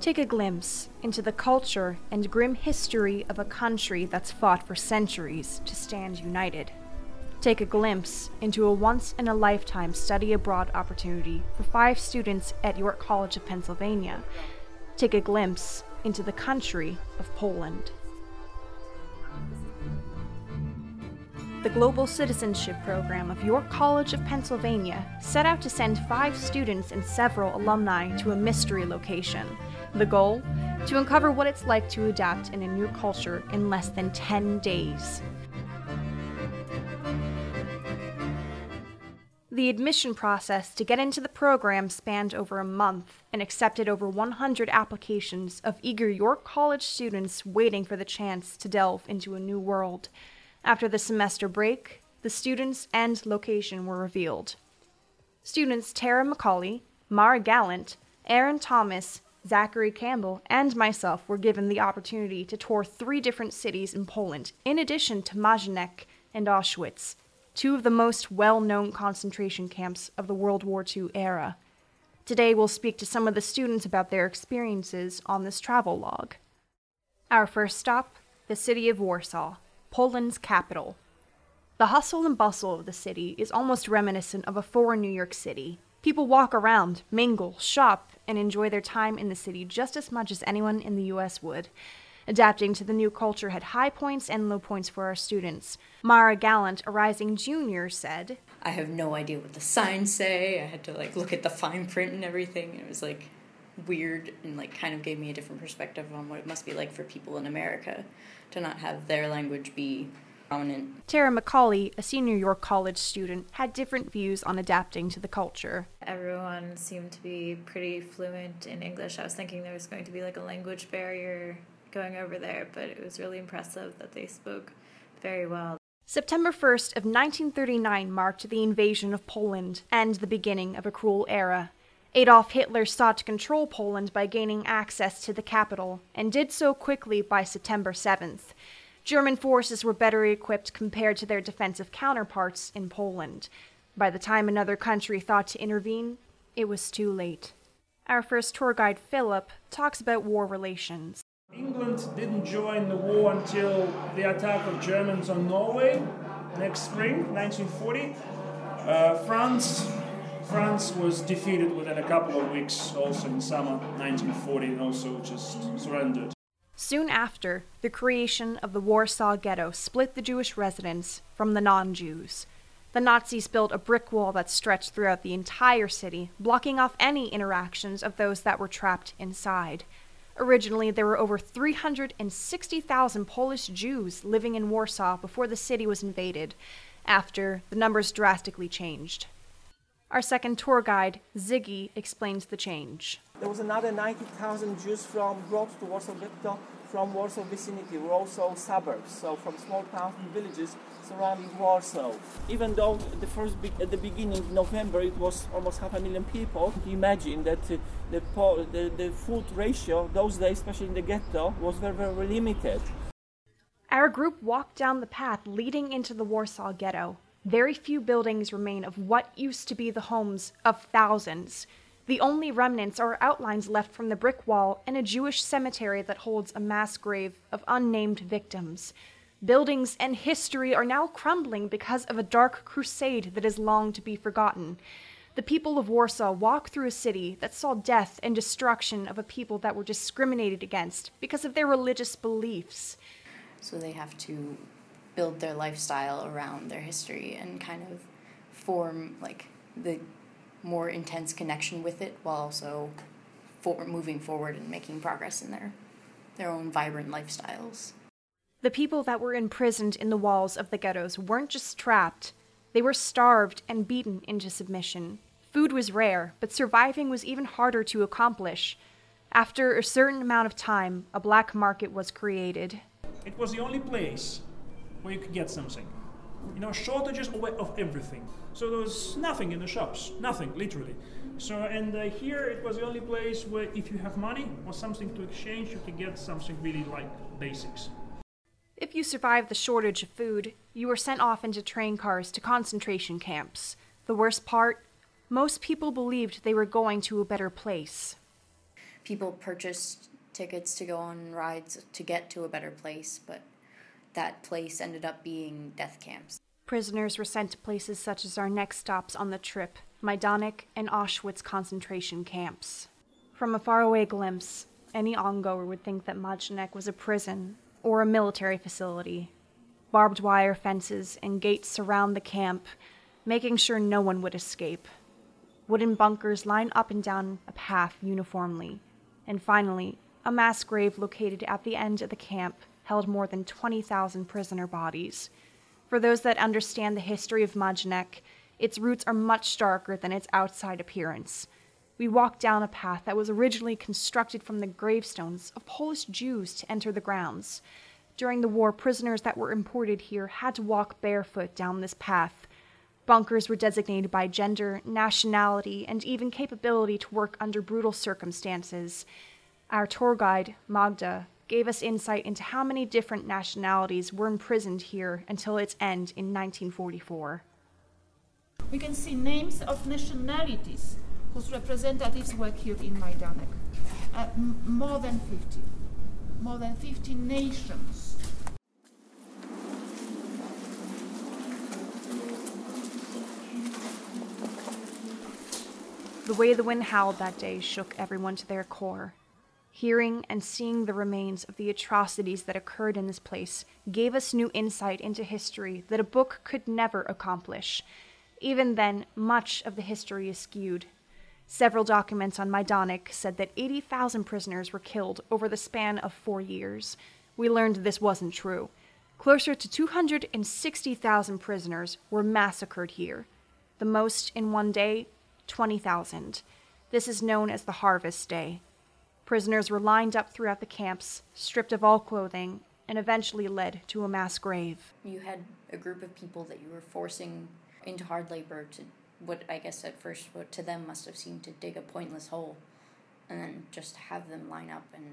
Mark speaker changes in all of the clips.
Speaker 1: Take a glimpse into the culture and grim history of a country that's fought for centuries to stand united. Take a glimpse into a once in a lifetime study abroad opportunity for five students at York College of Pennsylvania. Take a glimpse into the country of Poland. The Global Citizenship Program of York College of Pennsylvania set out to send five students and several alumni to a mystery location. The goal? To uncover what it's like to adapt in a new culture in less than 10 days. The admission process to get into the program spanned over a month and accepted over 100 applications of eager York College students waiting for the chance to delve into a new world. After the semester break, the students and location were revealed. Students Tara McCauley, Mara Gallant, Aaron Thomas, Zachary Campbell, and myself were given the opportunity to tour three different cities in Poland, in addition to Majdanek and Auschwitz, two of the most well known concentration camps of the World War II era. Today, we'll speak to some of the students about their experiences on this travel log. Our first stop the city of Warsaw. Poland's capital. The hustle and bustle of the city is almost reminiscent of a foreign New York City. People walk around, mingle, shop, and enjoy their time in the city just as much as anyone in the US would. Adapting to the new culture had high points and low points for our students. Mara Gallant, a rising junior, said,
Speaker 2: I have no idea what the signs say. I had to like look at the fine print and everything. It was like weird and like kind of gave me a different perspective on what it must be like for people in America to not have their language be prominent.
Speaker 1: Tara McCauley, a senior York College student, had different views on adapting to the culture.
Speaker 3: Everyone seemed to be pretty fluent in English. I was thinking there was going to be like a language barrier going over there, but it was really impressive that they spoke very well.
Speaker 1: September 1st of 1939 marked the invasion of Poland and the beginning of a cruel era. Adolf Hitler sought to control Poland by gaining access to the capital, and did so quickly by September 7th. German forces were better equipped compared to their defensive counterparts in Poland. By the time another country thought to intervene, it was too late. Our first tour guide, Philip, talks about war relations.
Speaker 4: England didn't join the war until the attack of Germans on Norway next spring, 1940. Uh, France France was defeated within a couple of weeks, also in summer 1940, and also just surrendered.
Speaker 1: Soon after, the creation of the Warsaw Ghetto split the Jewish residents from the non Jews. The Nazis built a brick wall that stretched throughout the entire city, blocking off any interactions of those that were trapped inside. Originally, there were over 360,000 Polish Jews living in Warsaw before the city was invaded. After, the numbers drastically changed. Our second tour guide, Ziggy, explains the change.
Speaker 5: There was another 90,000 Jews from brought to Warsaw Ghetto from Warsaw vicinity, Warsaw suburbs, so from small towns and villages surrounding Warsaw. Even though the first be- at the beginning in November it was almost half a million people, imagine that uh, the, po- the the food ratio those days, especially in the ghetto, was very very limited.
Speaker 1: Our group walked down the path leading into the Warsaw Ghetto. Very few buildings remain of what used to be the homes of thousands. The only remnants are outlines left from the brick wall and a Jewish cemetery that holds a mass grave of unnamed victims. Buildings and history are now crumbling because of a dark crusade that is long to be forgotten. The people of Warsaw walk through a city that saw death and destruction of a people that were discriminated against because of their religious beliefs.
Speaker 2: So they have to build their lifestyle around their history and kind of form like the more intense connection with it while also for moving forward and making progress in their their own vibrant lifestyles.
Speaker 1: The people that were imprisoned in the walls of the ghettos weren't just trapped, they were starved and beaten into submission. Food was rare, but surviving was even harder to accomplish. After a certain amount of time, a black market was created.
Speaker 4: It was the only place where you could get something. You know, shortages of everything. So there was nothing in the shops, nothing, literally. So, and uh, here it was the only place where if you have money or something to exchange, you could get something really like basics.
Speaker 1: If you survived the shortage of food, you were sent off into train cars to concentration camps. The worst part? Most people believed they were going to a better place.
Speaker 2: people purchased tickets to go on rides to get to a better place, but that place ended up being death camps.
Speaker 1: Prisoners were sent to places such as our next stops on the trip Majdanek and Auschwitz concentration camps. From a faraway glimpse, any ongoer would think that Majdanek was a prison or a military facility. Barbed wire fences and gates surround the camp, making sure no one would escape. Wooden bunkers line up and down a path uniformly. And finally, a mass grave located at the end of the camp held more than 20,000 prisoner bodies. For those that understand the history of Majdanek, its roots are much darker than its outside appearance. We walked down a path that was originally constructed from the gravestones of Polish Jews to enter the grounds. During the war, prisoners that were imported here had to walk barefoot down this path. Bunkers were designated by gender, nationality, and even capability to work under brutal circumstances. Our tour guide, Magda, gave us insight into how many different nationalities were imprisoned here until its end in 1944.
Speaker 6: We can see names of nationalities whose representatives were killed in Majdanek. Uh, m- more than 50. More than 50 nations.
Speaker 1: The way the wind howled that day shook everyone to their core. Hearing and seeing the remains of the atrocities that occurred in this place gave us new insight into history that a book could never accomplish. Even then, much of the history is skewed. Several documents on Majdanek said that 80,000 prisoners were killed over the span of four years. We learned this wasn't true. Closer to 260,000 prisoners were massacred here. The most in one day, 20,000. This is known as the Harvest Day. Prisoners were lined up throughout the camps, stripped of all clothing, and eventually led to a mass grave.
Speaker 2: You had a group of people that you were forcing into hard labor to what I guess at first what to them must have seemed to dig a pointless hole and then just have them line up and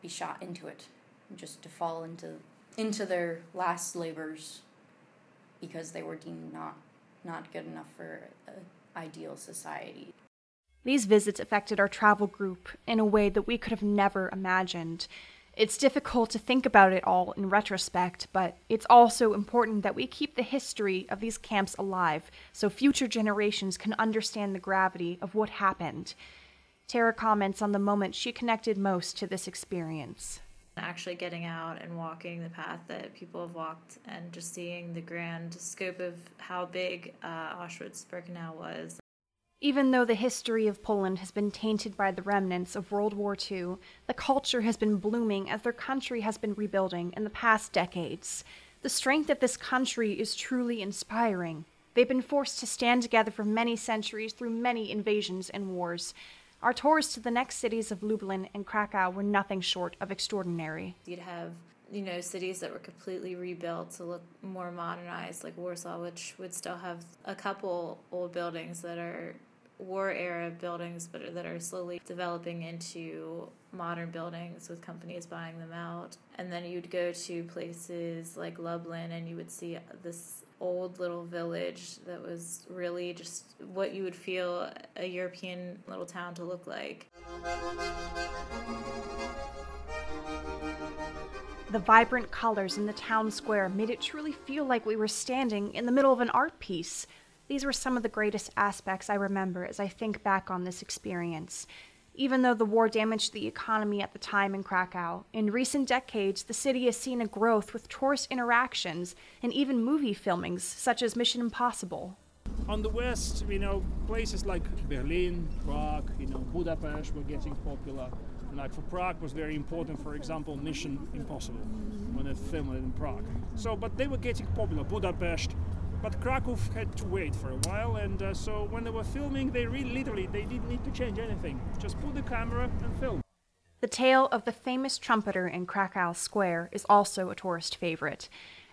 Speaker 2: be shot into it just to fall into into their last labors because they were deemed not not good enough for an ideal society.
Speaker 1: These visits affected our travel group in a way that we could have never imagined. It's difficult to think about it all in retrospect, but it's also important that we keep the history of these camps alive so future generations can understand the gravity of what happened. Tara comments on the moment she connected most to this experience.
Speaker 3: Actually, getting out and walking the path that people have walked and just seeing the grand scope of how big uh, Auschwitz Birkenau was
Speaker 1: even though the history of Poland has been tainted by the remnants of World War II, the culture has been blooming as their country has been rebuilding in the past decades. The strength of this country is truly inspiring. They've been forced to stand together for many centuries through many invasions and wars. Our tours to the next cities of Lublin and Krakow were nothing short of extraordinary.
Speaker 3: You'd have you know cities that were completely rebuilt to look more modernized like warsaw which would still have a couple old buildings that are war era buildings but that are slowly developing into modern buildings with companies buying them out. And then you'd go to places like lublin and you would see this old little village that was really just what you would feel a european little town to look like.
Speaker 1: The vibrant colors in the town square made it truly feel like we were standing in the middle of an art piece these were some of the greatest aspects I remember as I think back on this experience. Even though the war damaged the economy at the time in Krakow, in recent decades the city has seen a growth with tourist interactions and even movie filmings such as Mission Impossible.
Speaker 4: On the west, you know, places like Berlin, Prague, you know, Budapest were getting popular. Like for Prague was very important, for example, Mission Impossible, when they filmed in Prague. So, but they were getting popular. Budapest, but Krakow had to wait for a while, and uh, so when they were filming, they really literally they didn't need to change anything. Just put the camera and film.
Speaker 1: The tale of the famous trumpeter in Krakow Square is also a tourist favorite.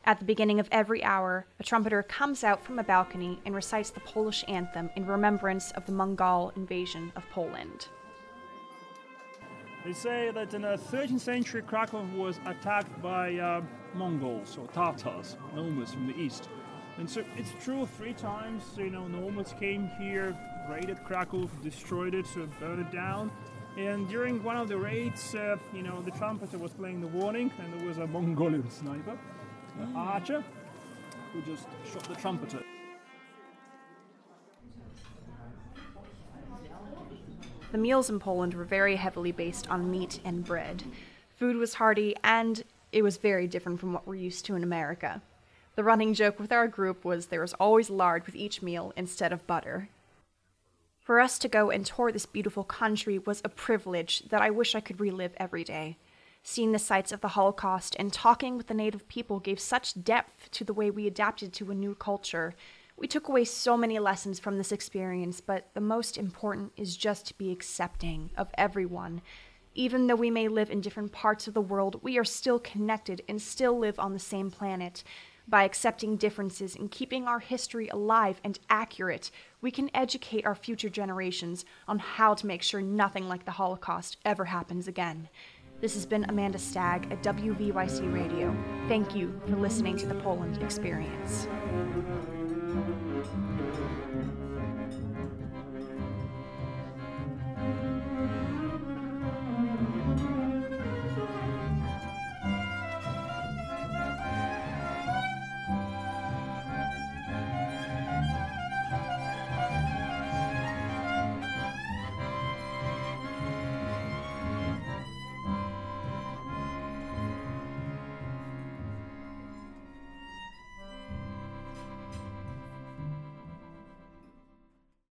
Speaker 1: At the beginning of every hour, a trumpeter comes out from a balcony and recites the Polish anthem in remembrance of the Mongol invasion of Poland.
Speaker 4: They say that in the 13th century, Krakow was attacked by uh, Mongols or Tatars, nomads from the east. And so it's true three times, you know, nomads came here, raided Krakow, destroyed it, so burned it down. And during one of the raids, uh, you know, the trumpeter was playing the warning, and there was a Mongolian sniper, an archer, who just shot the trumpeter.
Speaker 1: The meals in Poland were very heavily based on meat and bread. Food was hearty, and it was very different from what we're used to in America. The running joke with our group was there was always lard with each meal instead of butter. For us to go and tour this beautiful country was a privilege that I wish I could relive every day. Seeing the sites of the Holocaust and talking with the native people gave such depth to the way we adapted to a new culture. We took away so many lessons from this experience, but the most important is just to be accepting of everyone. Even though we may live in different parts of the world, we are still connected and still live on the same planet. By accepting differences and keeping our history alive and accurate, we can educate our future generations on how to make sure nothing like the Holocaust ever happens again. This has been Amanda Stagg at WVYC Radio. Thank you for listening to the Poland Experience.